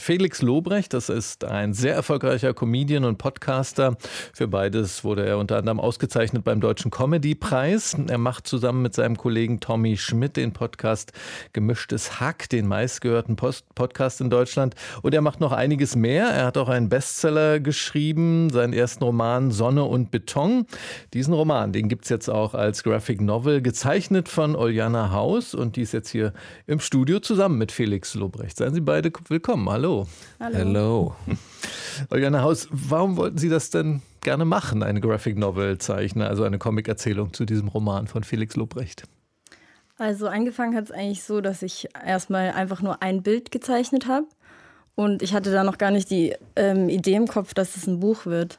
Felix Lobrecht, das ist ein sehr erfolgreicher Comedian und Podcaster. Für beides wurde er unter anderem ausgezeichnet beim Deutschen Comedy-Preis. Er macht zusammen mit seinem Kollegen Tommy Schmidt den Podcast Gemischtes Hack, den meistgehörten Post Podcast in Deutschland. Und er macht noch einiges mehr. Er hat auch einen Bestseller geschrieben, seinen ersten Roman Sonne und Beton. Diesen Roman, den gibt es jetzt auch als Graphic Novel, gezeichnet von Oljana Haus. Und die ist jetzt hier im Studio zusammen mit Felix Lobrecht. Seien Sie beide willkommen. Hallo. Hallo. Hallo. Hello. Eugen Haus, warum wollten Sie das denn gerne machen, eine Graphic Novel zeichnen, also eine Comic-Erzählung zu diesem Roman von Felix Lobrecht? Also angefangen hat es eigentlich so, dass ich erstmal einfach nur ein Bild gezeichnet habe und ich hatte da noch gar nicht die ähm, Idee im Kopf, dass es ein Buch wird.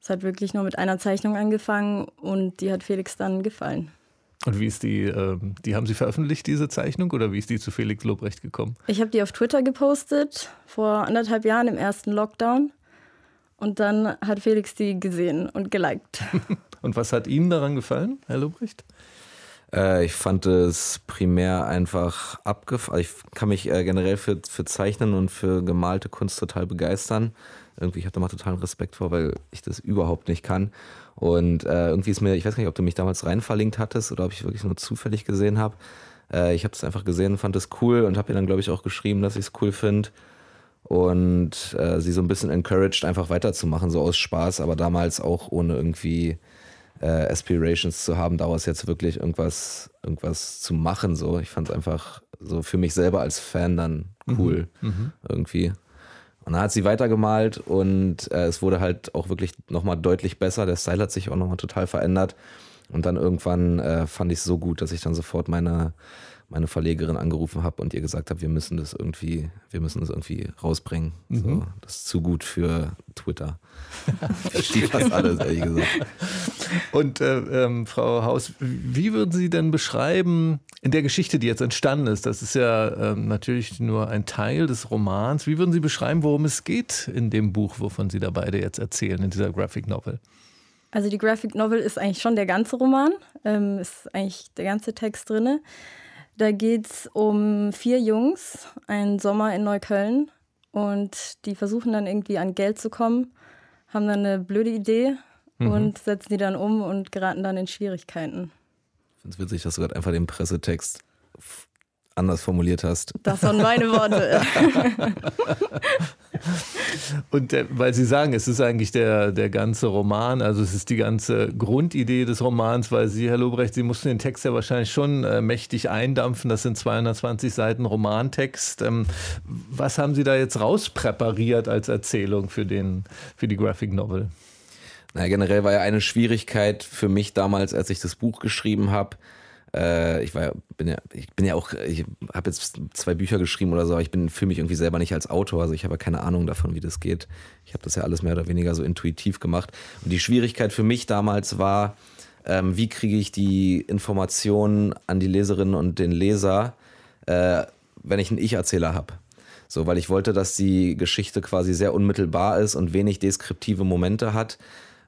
Es hat wirklich nur mit einer Zeichnung angefangen und die hat Felix dann gefallen. Und wie ist die, äh, die haben Sie veröffentlicht, diese Zeichnung, oder wie ist die zu Felix Lobrecht gekommen? Ich habe die auf Twitter gepostet, vor anderthalb Jahren im ersten Lockdown. Und dann hat Felix die gesehen und geliked. und was hat Ihnen daran gefallen, Herr Lobrecht? Äh, ich fand es primär einfach abgefahren. Ich kann mich äh, generell für, für Zeichnen und für gemalte Kunst total begeistern. Irgendwie, ich habe da mal totalen Respekt vor, weil ich das überhaupt nicht kann. Und äh, irgendwie ist mir, ich weiß gar nicht, ob du mich damals rein verlinkt hattest oder ob ich wirklich nur zufällig gesehen habe. Äh, ich habe es einfach gesehen, fand es cool und habe ihr dann, glaube ich, auch geschrieben, dass ich es cool finde. Und äh, sie so ein bisschen encouraged, einfach weiterzumachen, so aus Spaß, aber damals auch ohne irgendwie äh, Aspirations zu haben, daraus jetzt wirklich irgendwas, irgendwas zu machen. So. Ich fand es einfach so für mich selber als Fan dann cool mhm. mhm. irgendwie. Und dann hat sie weitergemalt und äh, es wurde halt auch wirklich nochmal deutlich besser. Der Style hat sich auch nochmal total verändert. Und dann irgendwann äh, fand ich es so gut, dass ich dann sofort meine, meine Verlegerin angerufen habe und ihr gesagt habe, wir müssen das irgendwie, wir müssen das irgendwie rausbringen. Mhm. So, das ist zu gut für Twitter. Verstehe fast alles, ehrlich gesagt. Und äh, ähm, Frau Haus, wie würden Sie denn beschreiben, in der Geschichte, die jetzt entstanden ist, das ist ja ähm, natürlich nur ein Teil des Romans, wie würden Sie beschreiben, worum es geht in dem Buch, wovon Sie da beide jetzt erzählen, in dieser Graphic Novel? Also die Graphic Novel ist eigentlich schon der ganze Roman, ähm, ist eigentlich der ganze Text drin. Da geht es um vier Jungs, einen Sommer in Neukölln und die versuchen dann irgendwie an Geld zu kommen, haben dann eine blöde Idee mhm. und setzen die dann um und geraten dann in Schwierigkeiten. Ich finde es witzig, dass du gerade einfach den Pressetext anders formuliert hast. Das waren meine Worte. Und der, weil Sie sagen, es ist eigentlich der, der ganze Roman, also es ist die ganze Grundidee des Romans, weil Sie, Herr Lobrecht, Sie mussten den Text ja wahrscheinlich schon äh, mächtig eindampfen. Das sind 220 Seiten Romantext. Ähm, was haben Sie da jetzt rauspräpariert als Erzählung für, den, für die Graphic Novel? Na, generell war ja eine Schwierigkeit für mich damals, als ich das Buch geschrieben habe, äh, ich war, bin ja, ich bin ja auch, ich habe jetzt zwei Bücher geschrieben oder so, aber ich fühle mich irgendwie selber nicht als Autor, also ich habe ja keine Ahnung davon, wie das geht. Ich habe das ja alles mehr oder weniger so intuitiv gemacht. Und die Schwierigkeit für mich damals war, ähm, wie kriege ich die Informationen an die Leserinnen und den Leser, äh, wenn ich einen Ich-Erzähler habe. So, weil ich wollte, dass die Geschichte quasi sehr unmittelbar ist und wenig deskriptive Momente hat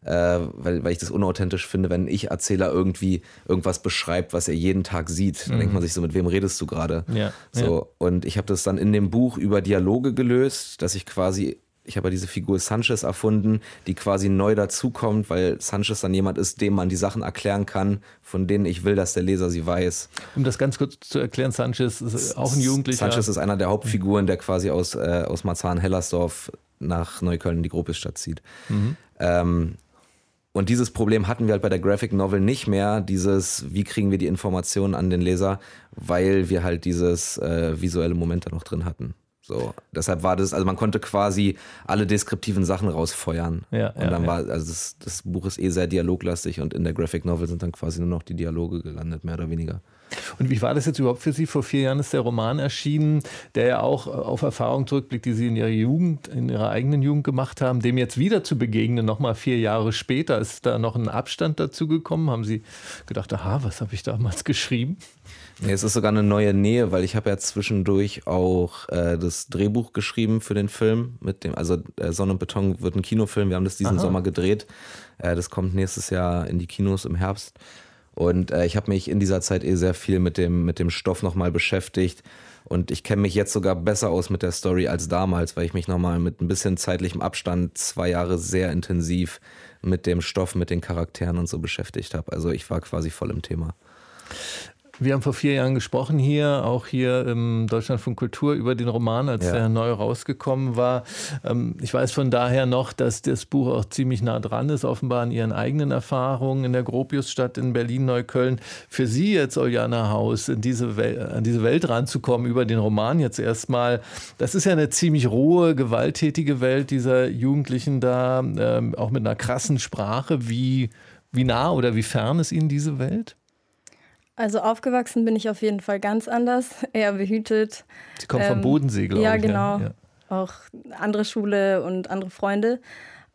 äh, weil, weil ich das unauthentisch finde, wenn ich Erzähler irgendwie irgendwas beschreibt, was er jeden Tag sieht. Dann mhm. denkt man sich so, mit wem redest du gerade? Ja, so, ja. Und ich habe das dann in dem Buch über Dialoge gelöst, dass ich quasi ich habe ja diese Figur Sanchez erfunden, die quasi neu dazukommt, weil Sanchez dann jemand ist, dem man die Sachen erklären kann, von denen ich will, dass der Leser sie weiß. Um das ganz kurz zu erklären, Sanchez ist auch ein Jugendlicher. Sanchez ist einer der Hauptfiguren, der quasi aus, äh, aus Marzahn-Hellersdorf nach Neukölln, die Gropiusstadt zieht. Mhm. Ähm, und dieses Problem hatten wir halt bei der Graphic Novel nicht mehr, dieses, wie kriegen wir die Informationen an den Leser, weil wir halt dieses äh, visuelle Moment da noch drin hatten. So, deshalb war das, also man konnte quasi alle deskriptiven Sachen rausfeuern. Ja, und dann ja. war, also das, das, Buch ist eh sehr dialoglastig und in der Graphic Novel sind dann quasi nur noch die Dialoge gelandet, mehr oder weniger. Und wie war das jetzt überhaupt für Sie? Vor vier Jahren ist der Roman erschienen, der ja auch auf Erfahrungen zurückblickt, die Sie in Ihrer Jugend, in Ihrer eigenen Jugend gemacht haben, dem jetzt wieder zu begegnen, nochmal vier Jahre später. Ist da noch ein Abstand dazu gekommen? Haben Sie gedacht, aha, was habe ich damals geschrieben? Nee, es ist sogar eine neue Nähe, weil ich habe ja zwischendurch auch äh, das Drehbuch geschrieben für den Film. Mit dem, also äh, Sonne und Beton wird ein Kinofilm. Wir haben das diesen Aha. Sommer gedreht. Äh, das kommt nächstes Jahr in die Kinos im Herbst. Und äh, ich habe mich in dieser Zeit eh sehr viel mit dem, mit dem Stoff nochmal beschäftigt. Und ich kenne mich jetzt sogar besser aus mit der Story als damals, weil ich mich nochmal mit ein bisschen zeitlichem Abstand zwei Jahre sehr intensiv mit dem Stoff, mit den Charakteren und so beschäftigt habe. Also ich war quasi voll im Thema. Wir haben vor vier Jahren gesprochen hier, auch hier im Deutschlandfunk Kultur, über den Roman, als ja. der neu rausgekommen war. Ähm, ich weiß von daher noch, dass das Buch auch ziemlich nah dran ist, offenbar an Ihren eigenen Erfahrungen in der Gropiusstadt in Berlin-Neukölln. Für Sie jetzt, Oljana Haus, in diese Welt, an diese Welt ranzukommen, über den Roman jetzt erstmal, das ist ja eine ziemlich rohe, gewalttätige Welt dieser Jugendlichen da, ähm, auch mit einer krassen Sprache. Wie, wie nah oder wie fern ist Ihnen diese Welt? Also aufgewachsen bin ich auf jeden Fall ganz anders, eher behütet. Sie kommt ähm, vom Bodensee, glaube ja, ich. Genau. Ja, genau. Auch andere Schule und andere Freunde.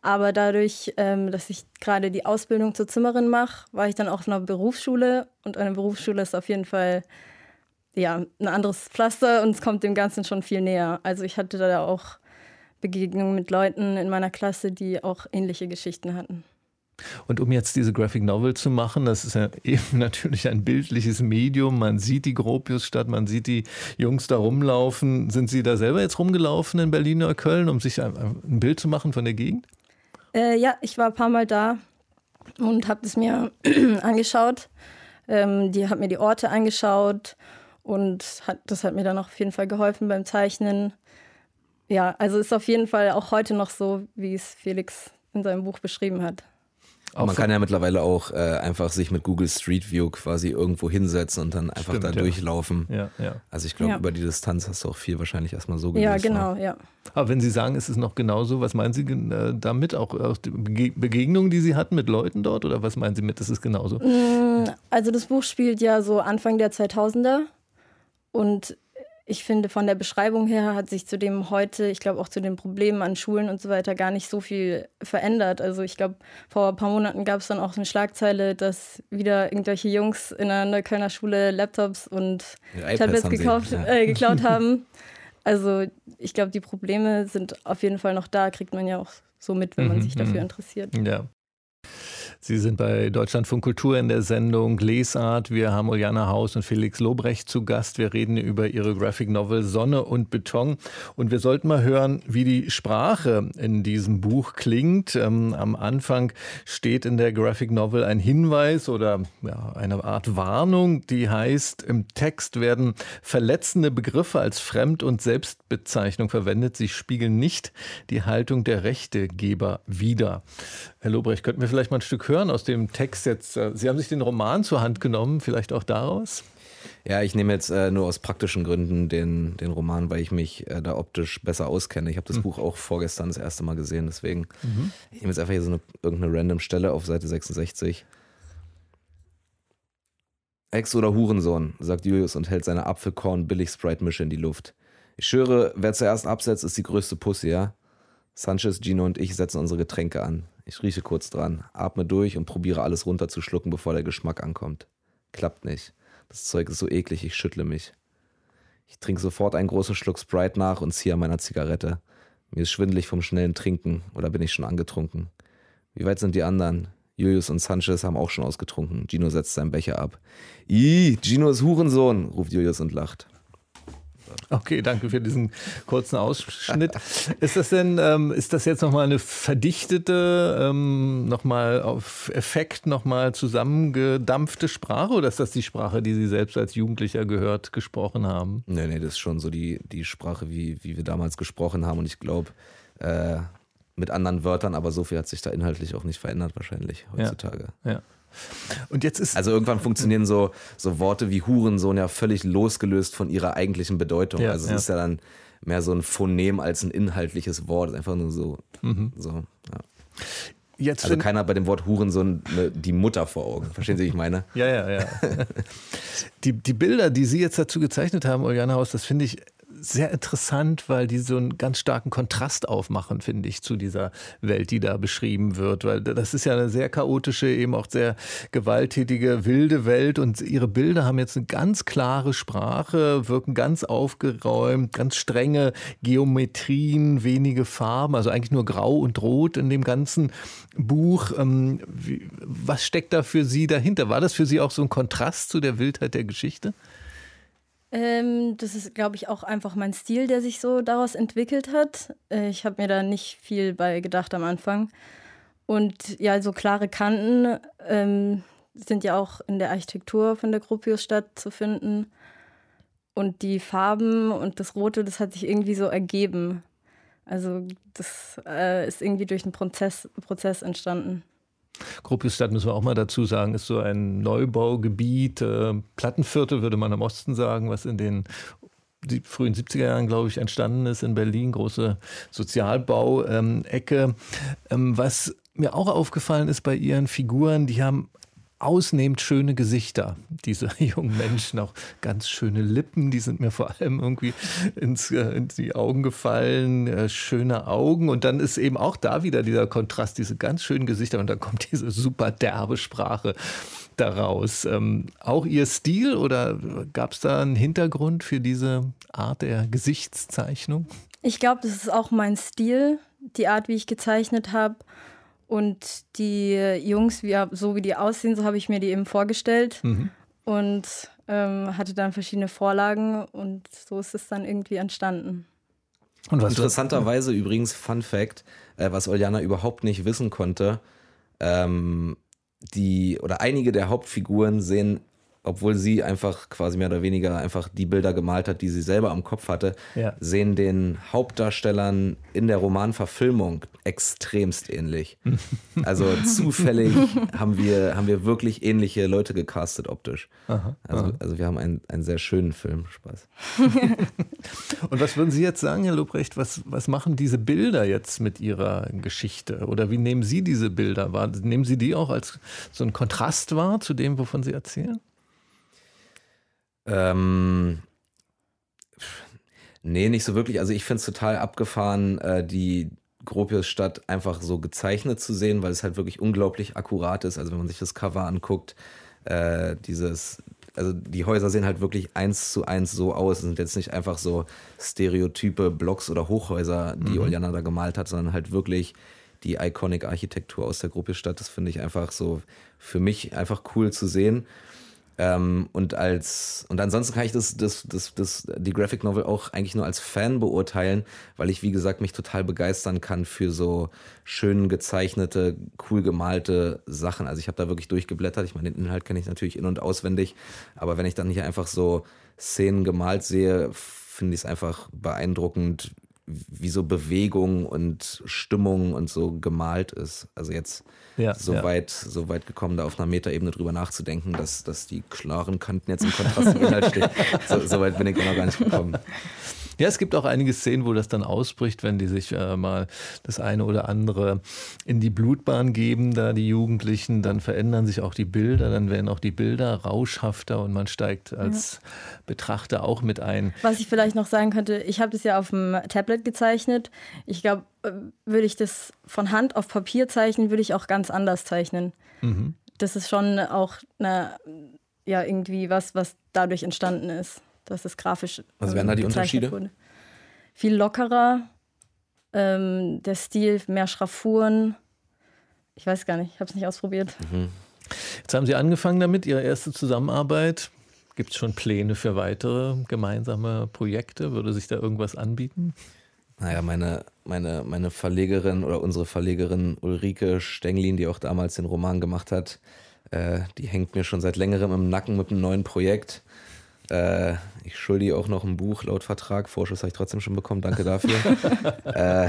Aber dadurch, ähm, dass ich gerade die Ausbildung zur Zimmerin mache, war ich dann auch auf einer Berufsschule. Und eine Berufsschule ist auf jeden Fall ja, ein anderes Pflaster und es kommt dem Ganzen schon viel näher. Also ich hatte da auch Begegnungen mit Leuten in meiner Klasse, die auch ähnliche Geschichten hatten. Und um jetzt diese Graphic Novel zu machen, das ist ja eben natürlich ein bildliches Medium. Man sieht die Gropiusstadt, man sieht die Jungs da rumlaufen. Sind Sie da selber jetzt rumgelaufen in Berlin oder Köln, um sich ein, ein Bild zu machen von der Gegend? Äh, ja, ich war ein paar Mal da und habe es mir angeschaut. Ähm, die hat mir die Orte angeschaut und hat, das hat mir dann auch auf jeden Fall geholfen beim Zeichnen. Ja, also ist auf jeden Fall auch heute noch so, wie es Felix in seinem Buch beschrieben hat. Man kann ja mittlerweile auch äh, einfach sich mit Google Street View quasi irgendwo hinsetzen und dann einfach Stimmt, da ja. durchlaufen. Ja, ja. Also ich glaube, ja. über die Distanz hast du auch viel wahrscheinlich erstmal so gelöst. Ja, genau, ne? ja. Aber wenn Sie sagen, es ist noch genauso, was meinen Sie äh, damit? Auch, auch die Begegnungen, die Sie hatten mit Leuten dort? Oder was meinen Sie mit, es ist genauso? Mm, also das Buch spielt ja so Anfang der 2000er und ich finde, von der Beschreibung her hat sich zu dem heute, ich glaube auch zu den Problemen an Schulen und so weiter, gar nicht so viel verändert. Also ich glaube, vor ein paar Monaten gab es dann auch eine Schlagzeile, dass wieder irgendwelche Jungs in einer Neuköllner Schule Laptops und Tablets gekauft, ja. äh, geklaut haben. Also ich glaube, die Probleme sind auf jeden Fall noch da, kriegt man ja auch so mit, wenn man mhm, sich dafür mhm. interessiert. Ja. Sie sind bei Deutschlandfunk Kultur in der Sendung Lesart. Wir haben Uljana Haus und Felix Lobrecht zu Gast. Wir reden über ihre Graphic Novel Sonne und Beton. Und wir sollten mal hören, wie die Sprache in diesem Buch klingt. Ähm, am Anfang steht in der Graphic Novel ein Hinweis oder eine Art Warnung, die heißt, im Text werden verletzende Begriffe als Fremd- und Selbstbezeichnung verwendet. Sie spiegeln nicht die Haltung der Rechtegeber wider. Herr Lobrecht, könnten wir vielleicht mal ein Stück hören aus dem Text jetzt? Äh, Sie haben sich den Roman zur Hand genommen, vielleicht auch daraus? Ja, ich nehme jetzt äh, nur aus praktischen Gründen den, den Roman, weil ich mich äh, da optisch besser auskenne. Ich habe das mhm. Buch auch vorgestern das erste Mal gesehen, deswegen mhm. ich nehme jetzt einfach hier so eine, irgendeine random Stelle auf Seite 66. Ex oder Hurensohn, sagt Julius und hält seine Apfelkorn-Billig-Sprite-Mische in die Luft. Ich schwöre, wer zuerst absetzt, ist die größte Pussy, ja? Sanchez, Gino und ich setzen unsere Getränke an. Ich rieche kurz dran, atme durch und probiere alles runterzuschlucken, bevor der Geschmack ankommt. Klappt nicht. Das Zeug ist so eklig, ich schüttle mich. Ich trinke sofort einen großen Schluck Sprite nach und ziehe an meiner Zigarette. Mir ist schwindelig vom schnellen Trinken oder bin ich schon angetrunken? Wie weit sind die anderen? Julius und Sanchez haben auch schon ausgetrunken. Gino setzt seinen Becher ab. Ih, Gino ist Hurensohn, ruft Julius und lacht. Okay, danke für diesen kurzen Ausschnitt. ist das denn, ähm, ist das jetzt nochmal eine verdichtete, ähm, nochmal auf Effekt nochmal zusammengedampfte Sprache oder ist das die Sprache, die Sie selbst als Jugendlicher gehört, gesprochen haben? Nee, nee, das ist schon so die, die Sprache, wie, wie wir damals gesprochen haben und ich glaube, äh, mit anderen Wörtern, aber so viel hat sich da inhaltlich auch nicht verändert wahrscheinlich heutzutage. ja. ja. Und jetzt ist also irgendwann funktionieren so, so Worte wie Hurensohn ja völlig losgelöst von ihrer eigentlichen Bedeutung. Ja, also es ja. ist ja dann mehr so ein Phonem als ein inhaltliches Wort. Einfach nur so. Mhm. so ja. Jetzt also keiner hat bei dem Wort Hurensohn ne, die Mutter vor Augen. Verstehen Sie, wie ich meine? Ja, ja, ja. die, die Bilder, die Sie jetzt dazu gezeichnet haben, Juliane Haus, das finde ich sehr interessant, weil die so einen ganz starken Kontrast aufmachen, finde ich, zu dieser Welt, die da beschrieben wird. Weil das ist ja eine sehr chaotische, eben auch sehr gewalttätige, wilde Welt und ihre Bilder haben jetzt eine ganz klare Sprache, wirken ganz aufgeräumt, ganz strenge Geometrien, wenige Farben, also eigentlich nur grau und rot in dem ganzen Buch. Ähm, was steckt da für Sie dahinter? War das für Sie auch so ein Kontrast zu der Wildheit der Geschichte? Ähm, das ist, glaube ich, auch einfach mein Stil, der sich so daraus entwickelt hat. Äh, ich habe mir da nicht viel bei gedacht am Anfang. Und ja, so klare Kanten ähm, sind ja auch in der Architektur von der Gropiusstadt zu finden. Und die Farben und das Rote, das hat sich irgendwie so ergeben. Also das äh, ist irgendwie durch einen Prozess, Prozess entstanden. Gropiusstadt, müssen wir auch mal dazu sagen, ist so ein Neubaugebiet, äh, Plattenviertel würde man im Osten sagen, was in den die frühen 70er Jahren, glaube ich, entstanden ist in Berlin, große Sozialbau-Ecke. Ähm, ähm, was mir auch aufgefallen ist bei ihren Figuren, die haben ausnehmend schöne Gesichter, diese jungen Menschen, auch ganz schöne Lippen, die sind mir vor allem irgendwie ins, äh, in die Augen gefallen, äh, schöne Augen und dann ist eben auch da wieder dieser Kontrast, diese ganz schönen Gesichter und dann kommt diese super derbe Sprache daraus. Ähm, auch Ihr Stil oder gab es da einen Hintergrund für diese Art der Gesichtszeichnung? Ich glaube, das ist auch mein Stil, die Art, wie ich gezeichnet habe. Und die Jungs, wie, so wie die aussehen, so habe ich mir die eben vorgestellt. Mhm. Und ähm, hatte dann verschiedene Vorlagen und so ist es dann irgendwie entstanden. Und was Interessanterweise übrigens, Fun Fact, äh, was Oljana überhaupt nicht wissen konnte, ähm, die oder einige der Hauptfiguren sehen obwohl sie einfach quasi mehr oder weniger einfach die Bilder gemalt hat, die sie selber am Kopf hatte, ja. sehen den Hauptdarstellern in der Romanverfilmung extremst ähnlich. also zufällig haben wir, haben wir wirklich ähnliche Leute gecastet optisch. Aha, also, aha. also wir haben einen, einen sehr schönen Film. Spaß. Und was würden Sie jetzt sagen, Herr Lobrecht, was, was machen diese Bilder jetzt mit Ihrer Geschichte? Oder wie nehmen Sie diese Bilder wahr? Nehmen Sie die auch als so einen Kontrast wahr zu dem, wovon Sie erzählen? Ähm, nee, nicht so wirklich. Also ich finde es total abgefahren, äh, die Gropius-Stadt einfach so gezeichnet zu sehen, weil es halt wirklich unglaublich akkurat ist. Also wenn man sich das Cover anguckt, äh, dieses, also die Häuser sehen halt wirklich eins zu eins so aus. Es sind jetzt nicht einfach so stereotype Blocks oder Hochhäuser, die mhm. Oljana da gemalt hat, sondern halt wirklich die Iconic Architektur aus der Gropius-Stadt. Das finde ich einfach so für mich einfach cool zu sehen. Ähm, und als und ansonsten kann ich das, das, das, das, die Graphic Novel auch eigentlich nur als Fan beurteilen, weil ich, wie gesagt, mich total begeistern kann für so schön gezeichnete, cool gemalte Sachen. Also ich habe da wirklich durchgeblättert. Ich meine, den Inhalt kenne ich natürlich in- und auswendig, aber wenn ich dann hier einfach so Szenen gemalt sehe, finde ich es einfach beeindruckend, wie so Bewegung und Stimmung und so gemalt ist. Also jetzt ja, so, ja. Weit, so weit gekommen, da auf einer Metaebene drüber nachzudenken, dass, dass die klaren Kanten jetzt im Kontrast zum Inhalt stehen. So, so weit bin ich noch gar nicht gekommen. Ja, es gibt auch einige Szenen, wo das dann ausbricht, wenn die sich äh, mal das eine oder andere in die Blutbahn geben, da die Jugendlichen, dann verändern sich auch die Bilder, dann werden auch die Bilder rauschhafter und man steigt als ja. Betrachter auch mit ein. Was ich vielleicht noch sagen könnte, ich habe das ja auf dem Tablet gezeichnet. Ich glaube, äh, würde ich das von Hand auf Papier zeichnen, würde ich auch ganz anders zeichnen. Mhm. Das ist schon auch eine, ja, irgendwie was, was dadurch entstanden ist dass es grafisch. Was wären da die Unterschiede? Wurde. Viel lockerer, ähm, der Stil, mehr Schraffuren. Ich weiß gar nicht, ich habe es nicht ausprobiert. Mhm. Jetzt haben Sie angefangen damit, Ihre erste Zusammenarbeit. Gibt es schon Pläne für weitere gemeinsame Projekte? Würde sich da irgendwas anbieten? Naja, meine, meine, meine Verlegerin oder unsere Verlegerin Ulrike Stenglin, die auch damals den Roman gemacht hat, äh, die hängt mir schon seit längerem im Nacken mit einem neuen Projekt. Äh, ich schulde auch noch ein Buch laut Vertrag. Vorschuss habe ich trotzdem schon bekommen. Danke dafür. äh,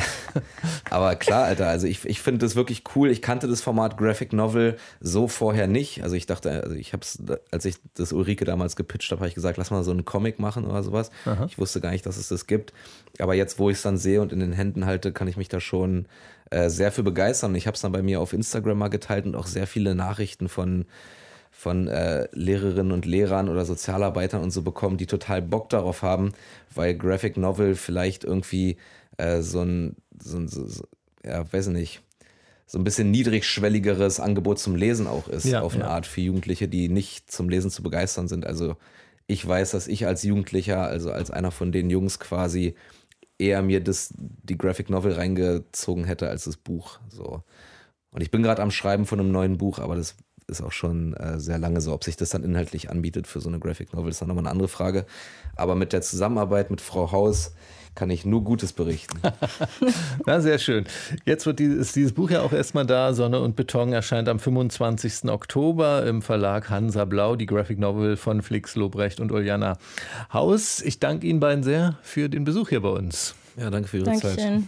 aber klar, Alter, also ich, ich finde das wirklich cool. Ich kannte das Format Graphic Novel so vorher nicht. Also ich dachte, also ich habe es, als ich das Ulrike damals gepitcht habe, habe ich gesagt, lass mal so einen Comic machen oder sowas. Aha. Ich wusste gar nicht, dass es das gibt. Aber jetzt, wo ich es dann sehe und in den Händen halte, kann ich mich da schon äh, sehr für begeistern. Ich habe es dann bei mir auf Instagram mal geteilt und auch sehr viele Nachrichten von von äh, Lehrerinnen und Lehrern oder Sozialarbeitern und so bekommen, die total Bock darauf haben, weil Graphic Novel vielleicht irgendwie äh, so ein, so ein so, so, ja, weiß nicht, so ein bisschen niedrigschwelligeres Angebot zum Lesen auch ist, ja, auf eine ja. Art für Jugendliche, die nicht zum Lesen zu begeistern sind. Also ich weiß, dass ich als Jugendlicher, also als einer von den Jungs quasi eher mir das, die Graphic Novel reingezogen hätte als das Buch. So. Und ich bin gerade am Schreiben von einem neuen Buch, aber das ist auch schon äh, sehr lange so. Ob sich das dann inhaltlich anbietet für so eine Graphic Novel, ist dann nochmal eine andere Frage. Aber mit der Zusammenarbeit mit Frau Haus kann ich nur Gutes berichten. Na, sehr schön. Jetzt wird dieses, dieses Buch ja auch erstmal da. Sonne und Beton erscheint am 25. Oktober im Verlag Hansa Blau, die Graphic Novel von Flix Lobrecht und Uljana Haus. Ich danke Ihnen beiden sehr für den Besuch hier bei uns. Ja, danke für Ihre Dankeschön. Zeit.